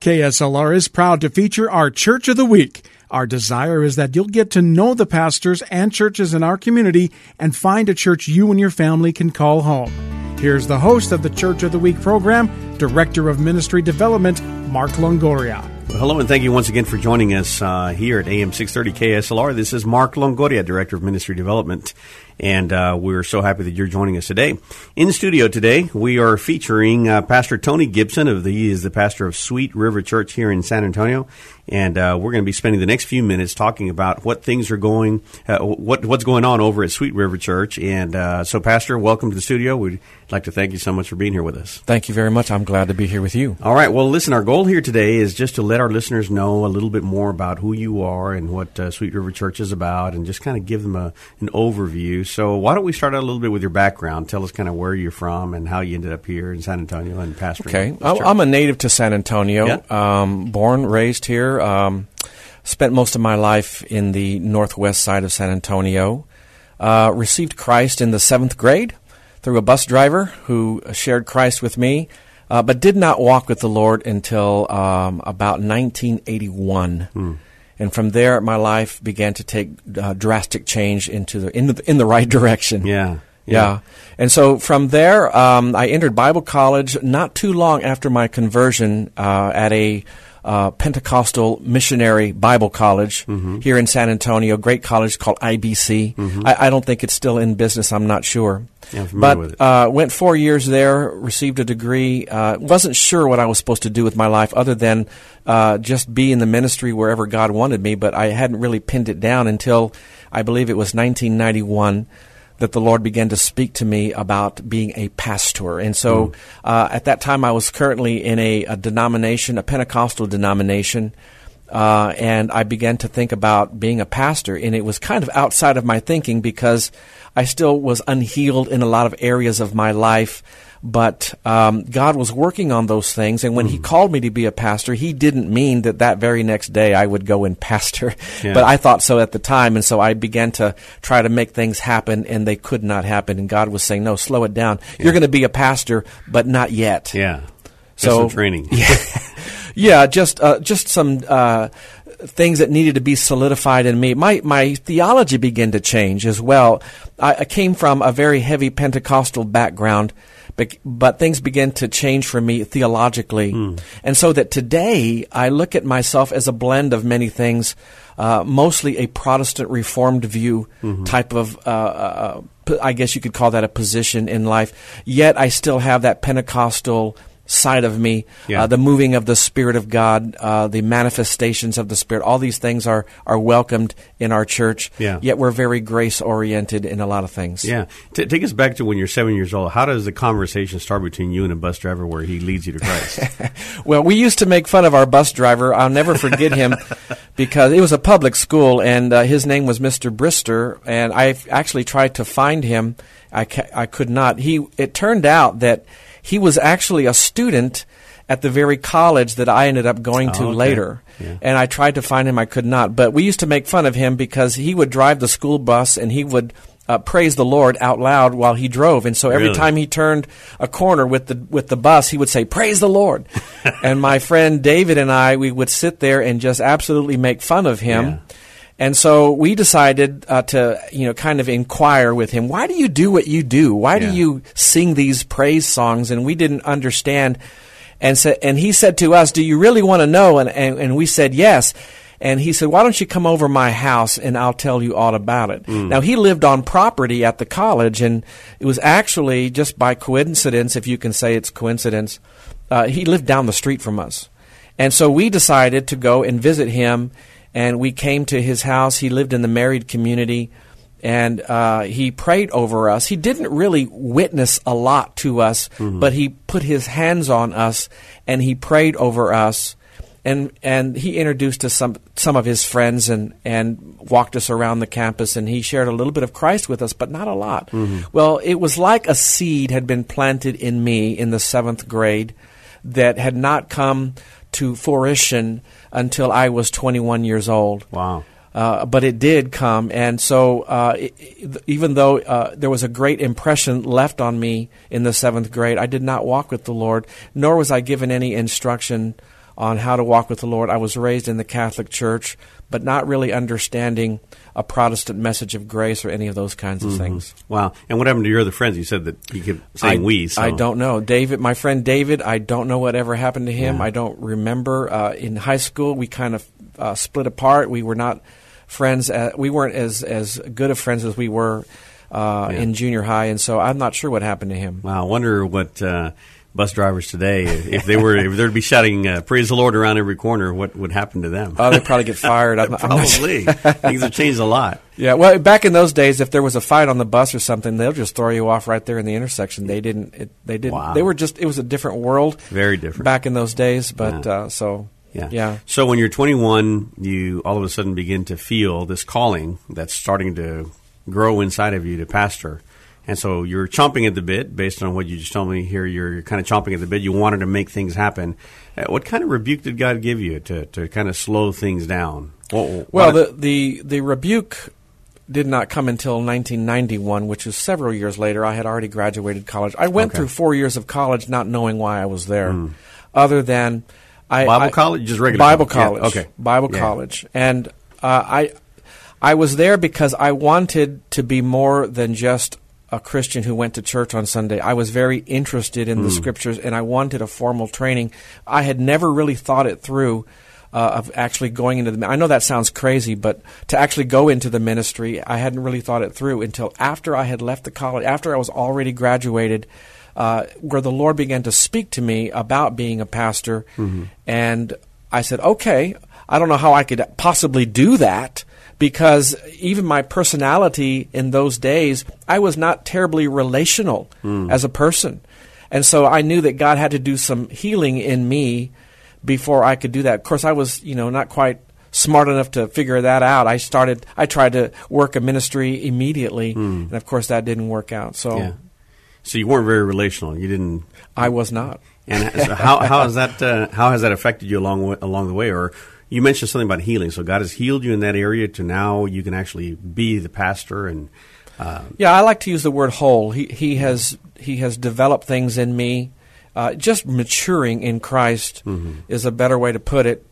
KSLR is proud to feature our Church of the Week. Our desire is that you'll get to know the pastors and churches in our community and find a church you and your family can call home. Here's the host of the Church of the Week program, Director of Ministry Development, Mark Longoria. Well, hello, and thank you once again for joining us uh, here at AM 630 KSLR. This is Mark Longoria, Director of Ministry Development and uh, we're so happy that you're joining us today. In studio today, we are featuring uh, Pastor Tony Gibson of the he is the pastor of Sweet River Church here in San Antonio, and uh, we're going to be spending the next few minutes talking about what things are going, uh, what what's going on over at Sweet River Church. And uh, so, Pastor, welcome to the studio. We'd like to thank you so much for being here with us. Thank you very much. I'm glad to be here with you. All right. Well, listen, our goal here today is just to let our listeners know a little bit more about who you are and what uh, Sweet River Church is about, and just kind of give them a, an overview. So, why don't we start out a little bit with your background? Tell us kind of where you're from and how you ended up here in San Antonio and pastoring. Okay. I'm a native to San Antonio, yeah. um, born, raised here. Um, Spent most of my life in the northwest side of San Antonio. Uh, received Christ in the seventh grade through a bus driver who shared Christ with me, uh, but did not walk with the Lord until um, about 1981. Hmm. And from there, my life began to take uh, drastic change into the in the in the right direction. Yeah. Yeah. yeah. And so from there, um, I entered Bible college not too long after my conversion uh, at a uh, Pentecostal Missionary Bible College mm-hmm. here in San Antonio, great college called IBC. Mm-hmm. I, I, don't think it's still in business. I'm not sure. Yeah, but uh, went four years there, received a degree. Uh, wasn't sure what I was supposed to do with my life other than uh, just be in the ministry wherever God wanted me. But I hadn't really pinned it down until I believe it was 1991 that the Lord began to speak to me about being a pastor. And so mm. uh, at that time, I was currently in a, a denomination, a Pentecostal denomination. Uh, and I began to think about being a pastor, and it was kind of outside of my thinking because I still was unhealed in a lot of areas of my life. But um, God was working on those things, and when mm. He called me to be a pastor, He didn't mean that that very next day I would go and pastor. Yeah. But I thought so at the time, and so I began to try to make things happen, and they could not happen. And God was saying, "No, slow it down. Yeah. You're going to be a pastor, but not yet." Yeah. So training. Yeah, yeah, just uh, just some uh, things that needed to be solidified in me. My my theology began to change as well. I, I came from a very heavy Pentecostal background but, but things began to change for me theologically. Mm. And so that today I look at myself as a blend of many things, uh, mostly a Protestant Reformed view mm-hmm. type of, uh, uh, I guess you could call that a position in life. Yet I still have that Pentecostal side of me, yeah. uh, the moving of the Spirit of God, uh, the manifestations of the Spirit. All these things are are welcomed in our church. Yeah. Yet we're very grace oriented in a lot of things. Yeah. T- take us back to when you're seven years old. How does the conversation start between you and a bus driver where he leads you to Christ? well, we used to make fun of our bus driver. I'll never forget him because it was a public school and uh, his name was Mr. Brister, and I actually tried to find him. I, ca- I could not. He. It turned out that he was actually a student at the very college that I ended up going to oh, okay. later. Yeah. And I tried to find him, I could not. But we used to make fun of him because he would drive the school bus and he would uh, praise the Lord out loud while he drove. And so every really? time he turned a corner with the with the bus, he would say, "Praise the Lord." and my friend David and I, we would sit there and just absolutely make fun of him. Yeah. And so we decided uh, to, you know, kind of inquire with him, why do you do what you do? Why yeah. do you sing these praise songs? And we didn't understand. And, sa- and he said to us, do you really want to know? And, and, and we said, yes. And he said, why don't you come over my house and I'll tell you all about it. Mm. Now, he lived on property at the college, and it was actually just by coincidence, if you can say it's coincidence, uh, he lived down the street from us. And so we decided to go and visit him and we came to his house. He lived in the married community, and uh, he prayed over us. He didn't really witness a lot to us, mm-hmm. but he put his hands on us and he prayed over us. and and he introduced us some some of his friends and and walked us around the campus and he shared a little bit of Christ with us, but not a lot. Well, it was like a seed had been planted in me in the seventh grade that had not come to fruition until I was 21 years old. Wow. Uh, but it did come, and so uh, i i even though uh, there was a great impression left on me in the seventh grade, I did not walk with the Lord, nor was I given any instruction on how to walk with the Lord. I was raised in the Catholic Church, but not really understanding a Protestant message of grace or any of those kinds of things. Wow. And what happened to your other friends? You said that you kept saying I, we. So. I don't know. David, my friend David, I don't know whatever happened to him. Yeah. I don't remember. Uh, in high school, we kind of uh, split apart. We were not friends. Uh, we weren't as as good of friends as we were uh, Yeah. in junior high, and so I'm not sure what happened to him. Wow. I wonder what uh, bus drivers today, if they were, if they'd be shouting uh, "Praise the Lord" around every corner, what would happen to them? Oh, they'd probably get fired. I'm, I'm not sure. Probably. Things have changed a lot. Yeah, well, back in those days, if there was a fight on the bus or something, they'll just throw you off right there in the intersection. They didn't. It, they didn't. Wow. They were just. It was a different world. Very different. back in those days. But Yeah. uh, so Yeah. yeah. So when you're 21, you all of a sudden begin to feel this calling that's starting to grow inside of you to pastor. And so you're chomping at the bit based on what you just told me here. You're, you're kind of chomping at the bit. You wanted to make things happen. Uh, what kind of rebuke did God give you to, to kind of slow things down? What- Well, the, the the rebuke did not come until 1991, which is several years later. I had already graduated college. I went Okay. through four years of college not knowing why I was there, other than I. Bible I- college? Just regular Bible college? Yeah, okay. Bible Yeah. college, and uh, I I was there because I wanted to be more than just a Christian who went to church on Sunday. I was very interested in the Hmm. scriptures, and I wanted a formal training. I had never really thought it through uh, of actually going into the. I know that sounds crazy, but to actually go into the ministry, I hadn't really thought it through until after I had left the college, after I was already graduated, uh, where the Lord began to speak to me about being a pastor, and I said, "Okay, I don't know how I could possibly do that." Because even my personality in those days, I was not terribly relational hmm. as a person. And so I knew that God had to do some healing in me before I could do that. Of course, I was, you know, not quite smart enough to figure that out. I started, I tried to work a ministry immediately, hmm. and of course, that didn't work out. So yeah. So you weren't very relational. You didn't. I was not. And uh, so how how has that uh, how has that affected you along along the way? Or you mentioned something about healing. So God has healed you in that area to now you can actually be the pastor and uh, Yeah, I like to use the word whole. He he has he has developed things in me. Uh, just maturing in Christ is a better way to put it.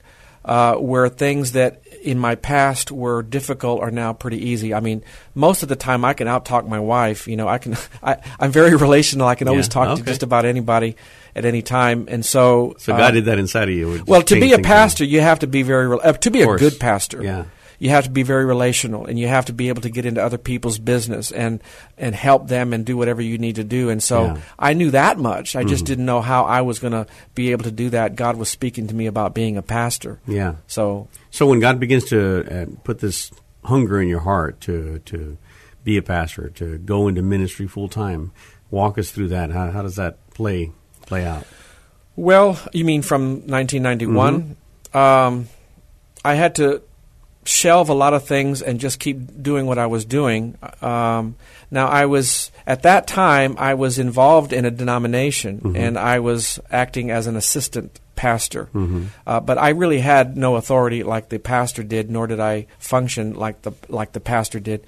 Uh, where things that in my past were difficult are now pretty easy. I mean, most of the time I can outtalk my wife. You know, I can. I, I'm very relational. I can always Yeah, talk okay. to just about anybody at any time. And so, so uh, God did that inside of you. Well, to be a pastor, you have to be very uh, to be a good pastor. Yeah. You have to be very relational, and you have to be able to get into other people's business and and help them and do whatever you need to do. And so Yeah. Mm-hmm. I knew that much. I just didn't know how I was going to be able to do that. God was speaking to me about being a pastor. Yeah. So So when God begins to uh, put this hunger in your heart to to be a pastor, to go into ministry full time, walk us through that. How, how does that play play out? Well, you mean from 1991? Um, I had to shelve a lot of things and just keep doing what I was doing. Um, now, I was at that time I was involved in a denomination and I was acting as an assistant pastor, uh, but I really had no authority like the pastor did, nor did I function like the like the pastor did,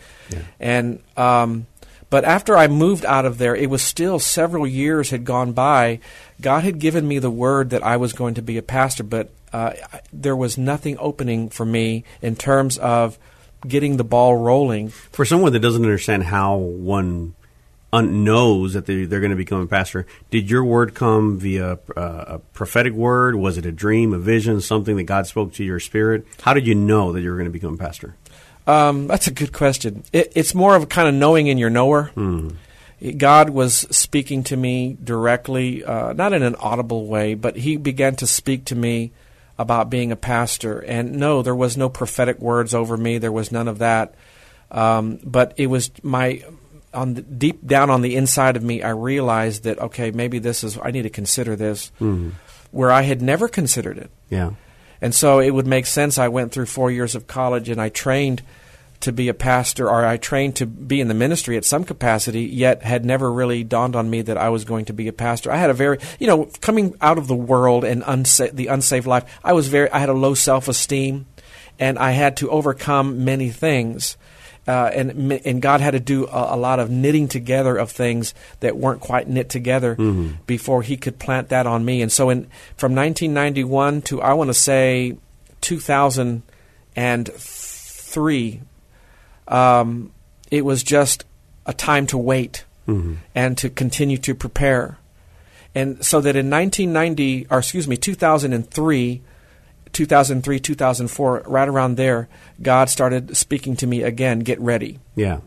and. Um, but after I moved out of there, it was still several years had gone by. God had given me the word that I was going to be a pastor, but uh, there was nothing opening for me in terms of getting the ball rolling. For someone that doesn't understand how one un- knows that they, they're going to become a pastor, did your word come via uh, a prophetic word? Was it a dream, a vision, something that God spoke to your spirit? How did you know that you were going to become a pastor? Um, that's a good question. It, it's more of a kind of knowing in your knower. God was speaking to me directly, uh, not in an audible way, but He began to speak to me about being a pastor. And no, there was no prophetic words over me. There was none of that. Um, but it was my on the, deep down on the inside of me. I realized that okay, maybe this is. I need to consider this, where I had never considered it. Yeah. And so it would make sense. I went through four years of college and I trained to be a pastor, or I trained to be in the ministry at some capacity, yet had never really dawned on me that I was going to be a pastor. I had a very, you know, coming out of the world and unsa- the unsaved life, I was very, I had a low self esteem, and I had to overcome many things. Uh, and and God had to do a, a, lot of knitting together of things that weren't quite knit together mm-hmm. before He could plant that on me. And so, in from 1991 to I want to say 2003, um, it was just a time to wait mm-hmm. and to continue to prepare. And so that in 1990, or excuse me, 2003, 2003, 2004, right around there, God started speaking to me again. Get ready. Yeah.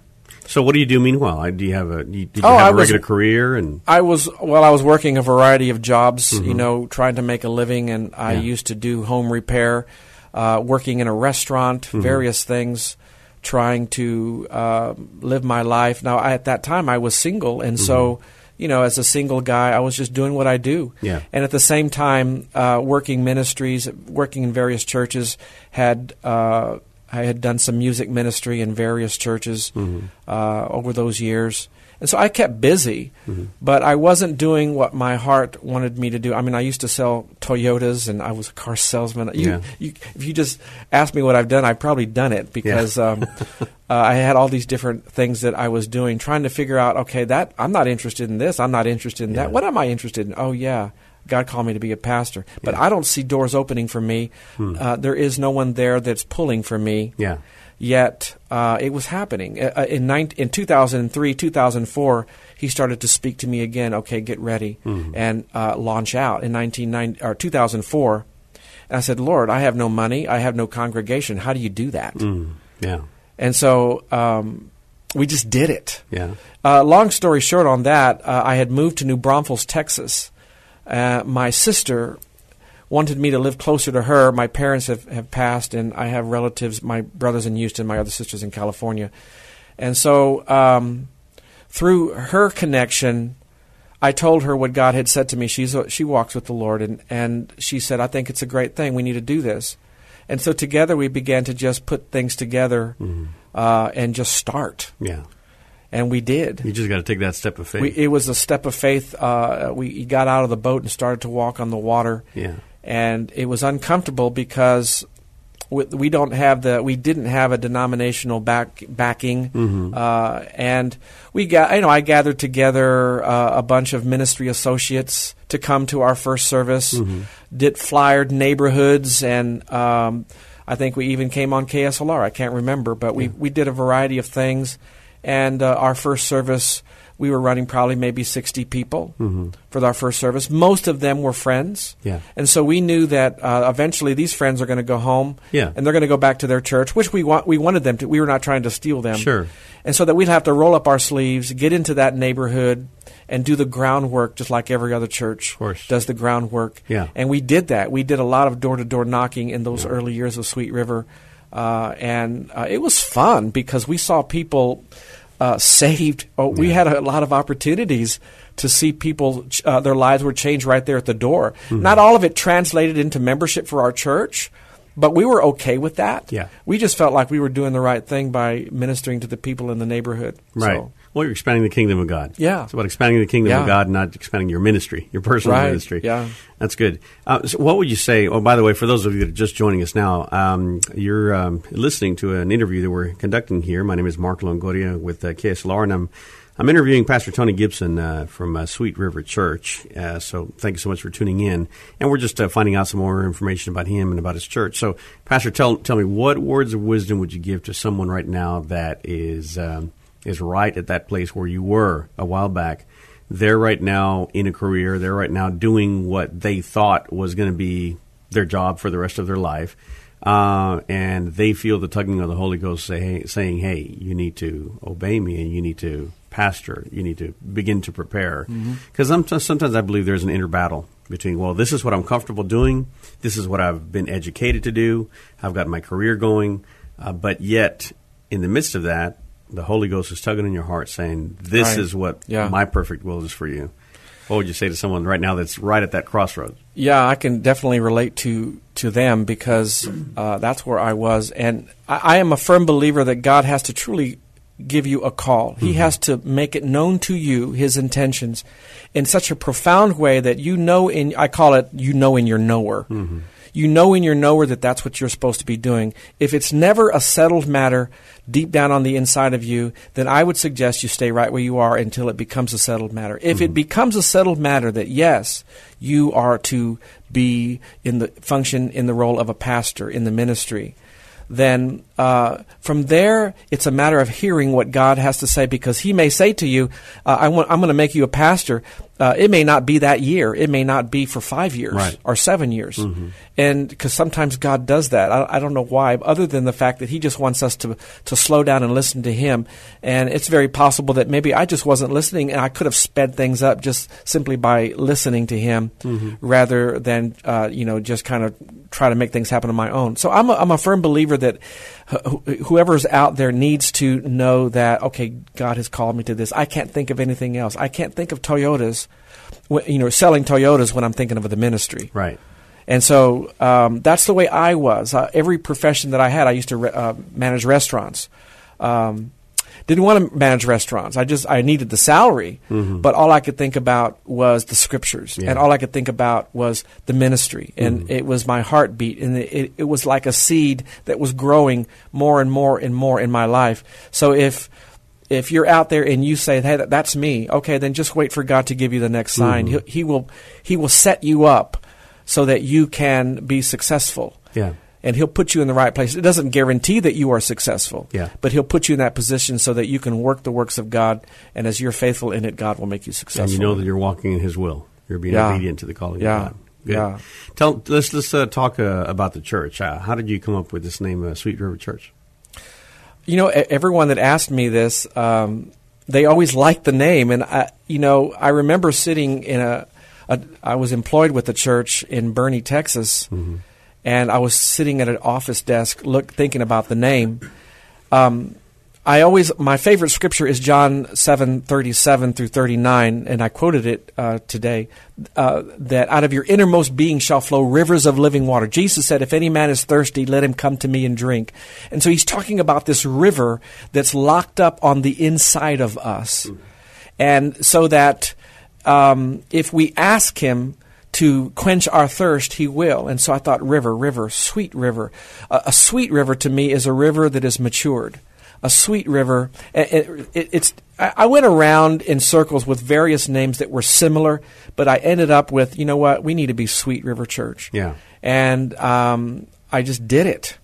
So what do you do meanwhile? Do you have a did you oh, have a regular career and I was well I was working a variety of jobs, mm-hmm. you know, trying to make a living and I yeah. used to do home repair, uh, working in a restaurant, mm-hmm. various things trying to uh, live my life. Now, I, at that time, I was single, and mm-hmm. so you know, as a single guy, I was just doing what I do. Yeah. And at the same time, uh, working ministries, working in various churches, had uh, I had done some music ministry in various churches mm-hmm. uh, over those years. And so I kept busy, mm-hmm. but I wasn't doing what my heart wanted me to do. I mean, I used to sell Toyotas, and I was a car salesman. You, yeah. you, if you just ask me what I've done, I've probably done it because yeah. um, uh, I had all these different things that I was doing, trying to figure out. Okay, that I'm not interested in this. I'm not interested in yeah. that. What am I interested in? Oh yeah. God called me to be a pastor, but I don't see doors opening for me. Hmm. Uh, there is no one there that's pulling for me. Yeah yet uh, it was happening. Uh, uh in, 19, in 2003, 2004, he started to speak to me again. Okay, get ready mm-hmm. and uh, launch out in 1990 or 2004. And I said, Lord, I have no money, I have no congregation. How do you do that? Mm, yeah. And so um, we just did it. Yeah. Uh, long story short, on that, uh, I had moved to New Braunfels, Texas. My sister wanted me to live closer to her. My parents have, have passed, and I have relatives, my brothers in Houston, my other sisters in California. And so, um, through her connection, I told her what God had said to me. She's a, she walks with the Lord, and, and she said, I think it's a great thing. We need to do this. And so together we began to just put things together mm-hmm. uh, and just start. Yeah. And we did. You just got to take that step of faith. We, it was a step of faith. Uh, we got out of the boat and started to walk on the water. Yeah and it was uncomfortable because we don't have the we didn't have a denominational back backing mm-hmm. uh, and we got you know I gathered together uh, a bunch of ministry associates to come to our first service mm-hmm. did flyered neighborhoods and um, I think we even came on KSLR I can't remember but we, yeah. we did a variety of things and uh, our first service we were running probably maybe 60 people mm-hmm. for our first service. Most of them were friends. Yeah. And so we knew that uh, eventually these friends are going to go home yeah. and they're going to go back to their church, which we want, we wanted them to. We were not trying to steal them. Sure. And so that we'd have to roll up our sleeves, get into that neighborhood, and do the groundwork just like every other church does the groundwork. Yeah. And we did that. We did a lot of door to door knocking in those yeah. early years of Sweet River. Uh, and uh, it was fun because we saw people uh, saved. Oh, yeah. We had a lot of opportunities to see people, uh, their lives were changed right there at the door. Mm-hmm. Not all of it translated into membership for our church, but we were okay with that. Yeah. We just felt like we were doing the right thing by ministering to the people in the neighborhood. Right. So, well, you're expanding the kingdom of God. Yeah. It's about expanding the kingdom yeah. of God, not expanding your ministry, your personal right. ministry. Yeah. That's good. Uh, so what would you say? Oh, by the way, for those of you that are just joining us now, um, you're um, listening to an interview that we're conducting here. My name is Mark Longoria with uh, KSLR, and I'm I'm interviewing Pastor Tony Gibson uh, from uh, Sweet River Church. Uh, so thank you so much for tuning in. And we're just uh, finding out some more information about him and about his church. So, Pastor, tell tell me what words of wisdom would you give to someone right now that is um, is right at that place where you were a while back. They're right now in a career. They're right now doing what they thought was going to be their job for the rest of their life. Uh, and they feel the tugging of the Holy Ghost say, saying, hey, you need to obey me and you need to pastor. You need to begin to prepare. Because mm-hmm. sometimes I believe there's an inner battle between, well, this is what I'm comfortable doing. This is what I've been educated to do. I've got my career going. Uh, but yet, in the midst of that, the Holy Ghost is tugging in your heart, saying, "This right. is what yeah. my perfect will is for you." What would you say to someone right now that's right at that crossroads? Yeah, I can definitely relate to to them because uh, that's where I was, and I, I am a firm believer that God has to truly give you a call. He has to make it known to you his intentions in such a profound way that you know in I call it you know in your knower. You know in your knower that that's what you're supposed to be doing. If it's never a settled matter deep down on the inside of you, then I would suggest you stay right where you are until it becomes a settled matter. If it becomes a settled matter that yes, you are to be in the function in the role of a pastor in the ministry, then uh, from there it's a matter of hearing what God has to say because He may say to you, uh, I want, "I'm going to make you a pastor." Uh, it may not be that year. It may not be for five years Right. or seven years, and because sometimes God does that. I, I don't know why, other than the fact that He just wants us to to slow down and listen to Him. And it's very possible that maybe I just wasn't listening, and I could have sped things up just simply by listening to Him, rather than uh, you know just kind of try to make things happen on my own. So I'm a, I'm a firm believer that whoever's out there needs to know that okay, God has called me to this. I can't think of anything else. I can't think of Toyotas, you know, selling Toyotas when I'm thinking of the ministry. Right. And so um, that's the way I was. Uh, every profession that I had, I used to re- uh, manage restaurants. Um, didn't want to manage restaurants. I just I needed the salary, mm-hmm. but all I could think about was the scriptures, Yeah. and all I could think about was the ministry, and mm-hmm. it was my heartbeat, and it, it, was like a seed that was growing more and more and more in my life. So if if you're out there and you say, "Hey, that, that's me," okay, then just wait for God to give you the next sign. Mm-hmm. He, he will He will set you up so that you can be successful. Yeah. And he'll put you in the right place. It doesn't guarantee that you are successful. Yeah. But he'll put you in that position so that you can work the works of God, and as you're faithful in it, God will make you successful. And you know that you're walking in His will. You're being Yeah. obedient to the calling Yeah. of God. Good. Yeah. Tell let's let's uh, talk uh, about the church. Uh, how did you come up with this name, uh, Sweet River Church? You know, everyone that asked me this, um, they always liked the name, and I, you know, I remember sitting in a, a I was employed with the church in Boerne, Texas, and I was sitting at an office desk, look, thinking about the name. Um, I always my favorite scripture is John seven thirty seven through thirty nine, and I quoted it uh, today. Uh, that out of your innermost being shall flow rivers of living water. Jesus said, "If any man is thirsty, let him come to me and drink." And so he's talking about this river that's locked up on the inside of us, and so that um, if we ask him to quench our thirst, he will. And so I thought, river, river, sweet river. A, a sweet river to me is a river that is matured. A sweet river. It, it, it's. I went around in circles with various names that were similar, but I ended up with, you know what? We need to be Sweet River Church. Yeah. And um, I just did it.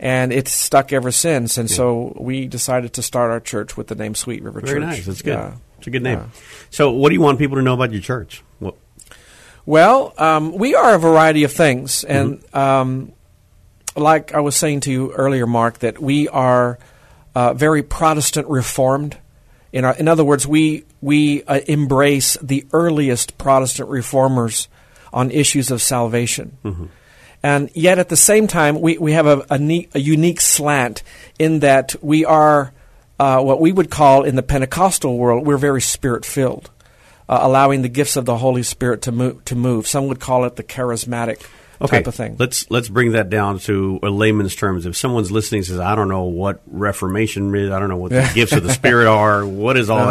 And it's stuck ever since. And so we decided to start our church with the name Sweet River Very Church. nice. That's good. Yeah. It's a good name. Yeah. So, what do you want people to know about your church? Well, um, we are a variety of things, and um, like I was saying to you earlier, Mark, that we are uh, very Protestant Reformed. In, our, in other words, we we uh, embrace the earliest Protestant reformers on issues of salvation, and yet at the same time, we, we have a, a, neat, a unique slant in that we are uh, what we would call in the Pentecostal world, we're very spirit filled uh, allowing the gifts of the Holy Spirit to move. To move. Some would call it the charismatic okay, type of thing. let's let's bring that down to a layman's terms. If someone's listening and says, "I don't know what Reformation is. I don't know what the gifts of the Spirit are. What is all Uh-huh.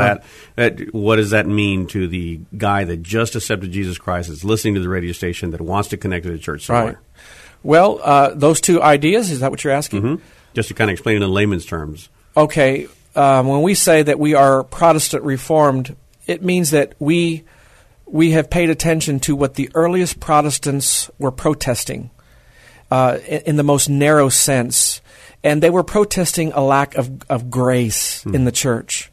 that? that? What does that mean to the guy that just accepted Jesus Christ, Is listening to the radio station, that wants to connect to the church somewhere?" right. Well, uh, those two ideas. Is that what you're asking? hmm Just to kind of explain in layman's terms. Okay. Um, when we say that we are Protestant Reformed, it means that we we have paid attention to what the earliest Protestants were protesting uh, in, in the most narrow sense, and they were protesting a lack of of grace in the church,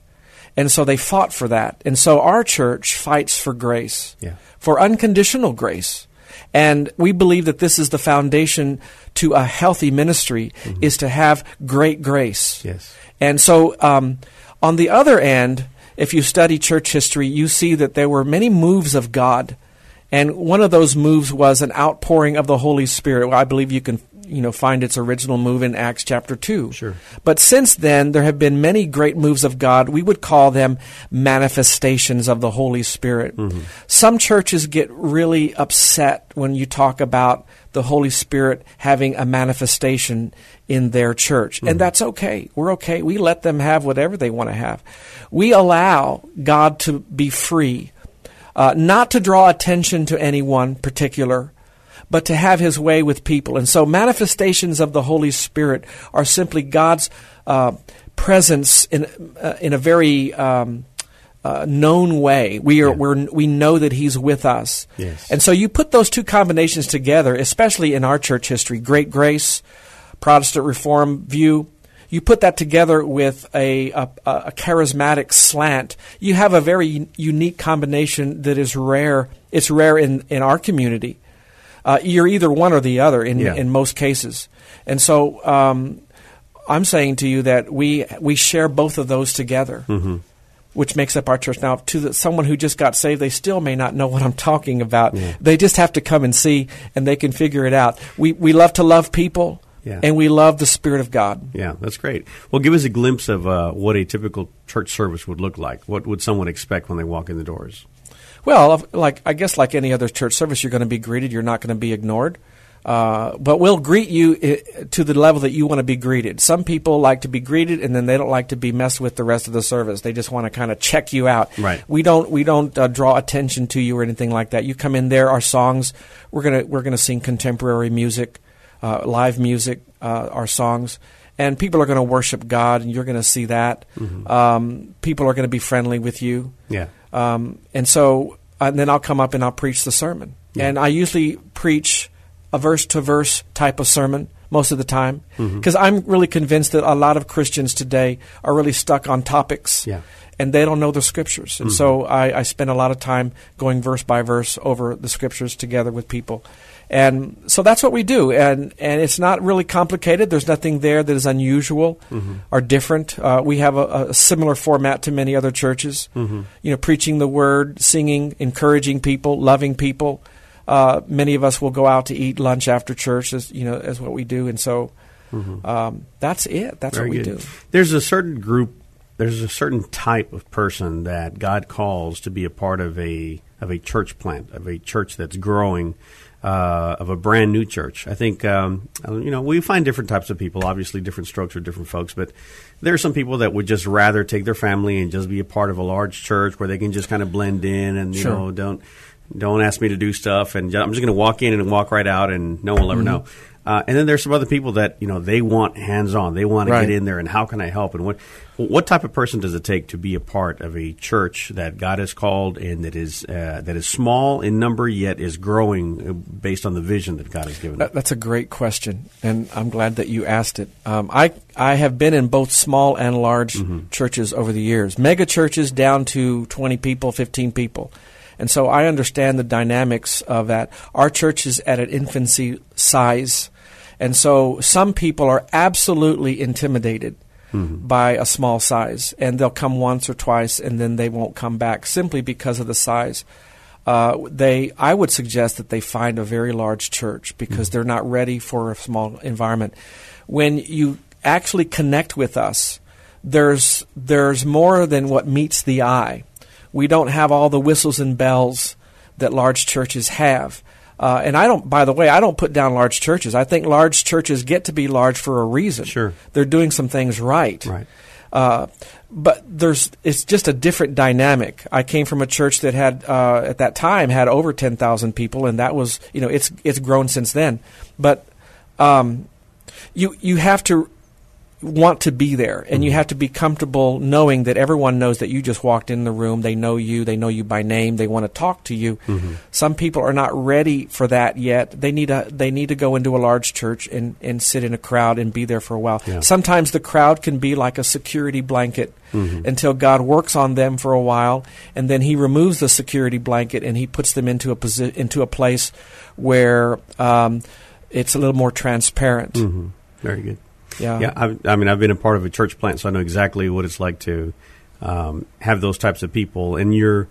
and so they fought for that. And so our church fights for grace, Yeah. for unconditional grace. And we believe that this is the foundation to a healthy ministry is to have great grace. Yes. And so, um, on the other end, if you study church history, you see that there were many moves of God. And one of those moves was an outpouring of the Holy Spirit. Well, I believe you can you know find its original move in Acts chapter 2. Sure. But since then there have been many great moves of God. We would call them manifestations of the Holy Spirit. Some churches get really upset when you talk about the Holy Spirit having a manifestation in their church. And that's okay. We're okay. We let them have whatever they want to have. We allow God to be free, uh, not to draw attention to anyone particular, but to have his way with people. And so manifestations of the Holy Spirit are simply God's uh, presence in, uh, in a very. Um, uh, known way. We are we're, we know that He's with us, Yes. and so you put those two combinations together, especially in our church history, Great Grace, Protestant Reform view. You put that together with a, a, a charismatic slant. You have a very unique combination that is rare. It's rare in, in our community. Uh, you're either one or the other in, Yeah. in most cases. And so um, I'm saying to you that we, we share both of those together which makes up our church. Now, to the, someone who just got saved, they still may not know what I'm talking about. They just have to come and see, and they can figure it out. We we love to love people, Yeah. and we love the Spirit of God. Yeah, that's great. Well, give us a glimpse of uh, what a typical church service would look like. What would someone expect when they walk in the doors? Well, like I guess like any other church service, you're going to be greeted. You're not going to be ignored. Uh, but we'll greet you to the level that you want to be greeted. Some people like to be greeted, and then they don't like to be messed with the rest of the service. They just want to kind of check you out. Right. We don't we don't uh, draw attention to you or anything like that. You come in there, our songs. We're gonna we're gonna sing contemporary music, uh, live music, uh, our songs. And people are going to worship God, and you're going to see that. Um, people are going to be friendly with you. Yeah. Um, and so, and then I'll come up and I'll preach the sermon. And I usually preach a verse to verse type of sermon most of the time because I'm really convinced that a lot of Christians today are really stuck on topics. Yeah. And they don't know the scriptures. And so I, I spend a lot of time going verse by verse over the scriptures together with people. And so that's what we do. And, and it's not really complicated. There's nothing there that is unusual or different. Uh, we have a, a similar format to many other churches. You know, preaching the word, singing, encouraging people, loving people. Uh, many of us will go out to eat lunch after church, as you know, as what we do. And so um, that's it. That's Very what we good. do. There's a certain group. There's a certain type of person that God calls to be a part of a of a church plant, of a church that's growing, uh, of a brand new church. I think um, you know we find different types of people. Obviously, different strokes for different folks, but there are some people that would just rather take their family and just be a part of a large church where they can just kind of blend in and you Sure. know don't don't ask me to do stuff and I'm just going to walk in and walk right out and no one will ever Mm-hmm. know. Uh, and then there's some other people that you know they want hands on. They want to get in there and how can I help? And what what type of person does it take to be a part of a church that God has called and that is uh, that is small in number yet is growing uh, based on the vision that God has given? That, that's a great question, and I'm glad that you asked it. Um, I I have been in both small and large churches over the years, mega churches down to 20 people, 15 people, and so I understand the dynamics of that. Our church is at an infancy size, and so some people are absolutely intimidated by a small size, and they'll come once or twice, and then they won't come back simply because of the size uh, they I would suggest that they find a very large church because they're not ready for a small environment. When you actually connect with us, there's there's more than what meets the eye. We don't have all the whistles and bells that large churches have. Uh, and I don't, by the way, I don't put down large churches. I think large churches get to be large for a reason. Sure. They're doing some things right. Right. Uh, but there's it's just a different dynamic. I came from a church that had uh, at that time had over ten thousand people, and that was you know it's it's grown since then. But um, you you have to want to be there, and you have to be comfortable knowing that everyone knows that you just walked in the room. They know you. They know you by name. They want to talk to you. Some people are not ready for that yet. They need a they need to go into a large church and, and sit in a crowd and be there for a while. Yeah. Sometimes the crowd can be like a security blanket until God works on them for a while, and then He removes the security blanket and He puts them into a posi- into a place where um, it's a little more transparent. Mm-hmm. Very good. Yeah. Yeah, I, I mean, I've been a part of a church plant, so I know exactly what it's like to um, have those types of people. And you're,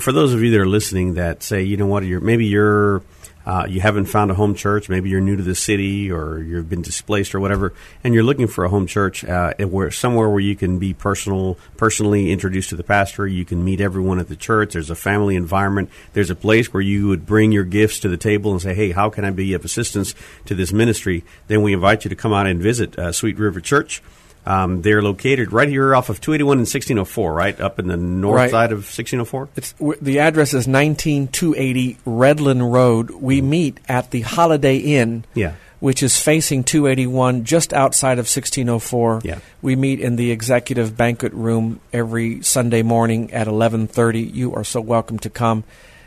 for those of you that are listening, that say, you know what, you're maybe you're uh, you haven't found a home church, maybe you're new to the city or you've been displaced or whatever, and you're looking for a home church uh, where somewhere where you can be personal, personally introduced to the pastor, you can meet everyone at the church. There's a family environment. There's a place where you would bring your gifts to the table and say, "Hey, how can I be of assistance to this ministry?" Then we invite you to come out and visit uh, Sweet River Church. Um, they're located right here off of 281 and 1604, right up in the north Right. side of 1604. It's w- the address is 19280 Redland Road. We meet at the Holiday Inn. Yeah. Which is facing 281, just outside of 1604. Yeah. We meet in the executive banquet room every Sunday morning at 11:30. You are so welcome to come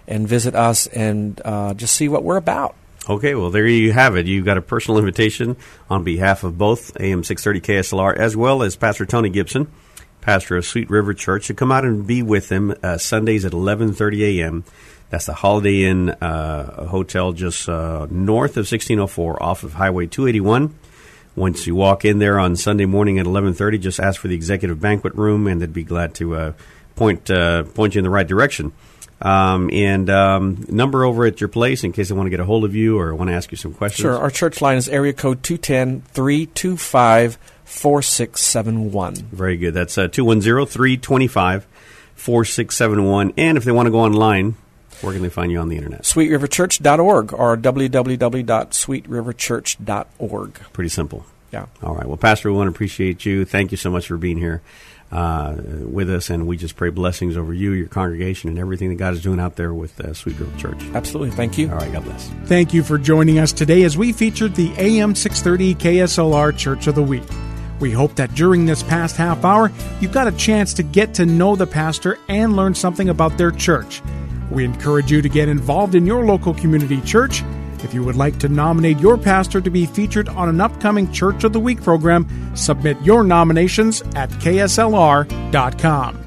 and visit us and uh, just see what we're about. Okay, well, there you have it. You've got a personal invitation on behalf of both AM 630 KSLR as well as Pastor Tony Gibson, pastor of Sweet River Church, to come out and be with them uh, Sundays at 11:30 a.m. That's the Holiday Inn uh, Hotel just uh, north of 1604 off of Highway 281. Once you walk in there on Sunday morning at 11:30, just ask for the executive banquet room, and they'd be glad to uh, point uh, point you in the right direction. Um, and um, number over at your place in case they want to get a hold of you or want to ask you some questions. Sure. Our church line is area code 210 325 4671. Very good. That's uh, 210 325 4671. And if they want to go online, where can they find you on the internet? sweetriverchurch.org or www.sweetriverchurch.org. Pretty simple. Yeah. All right. Well, Pastor, we want to appreciate you. Thank you so much for being here uh, with us. And we just pray blessings over you, your congregation, and everything that God is doing out there with uh, Sweet River Church. Absolutely. Thank you. All right. God bless. Thank you for joining us today as we featured the AM 630 KSLR Church of the Week. We hope that during this past half hour, you've got a chance to get to know the pastor and learn something about their church. We encourage you to get involved in your local community church. If you would like to nominate your pastor to be featured on an upcoming Church of the Week program, submit your nominations at kslr.com.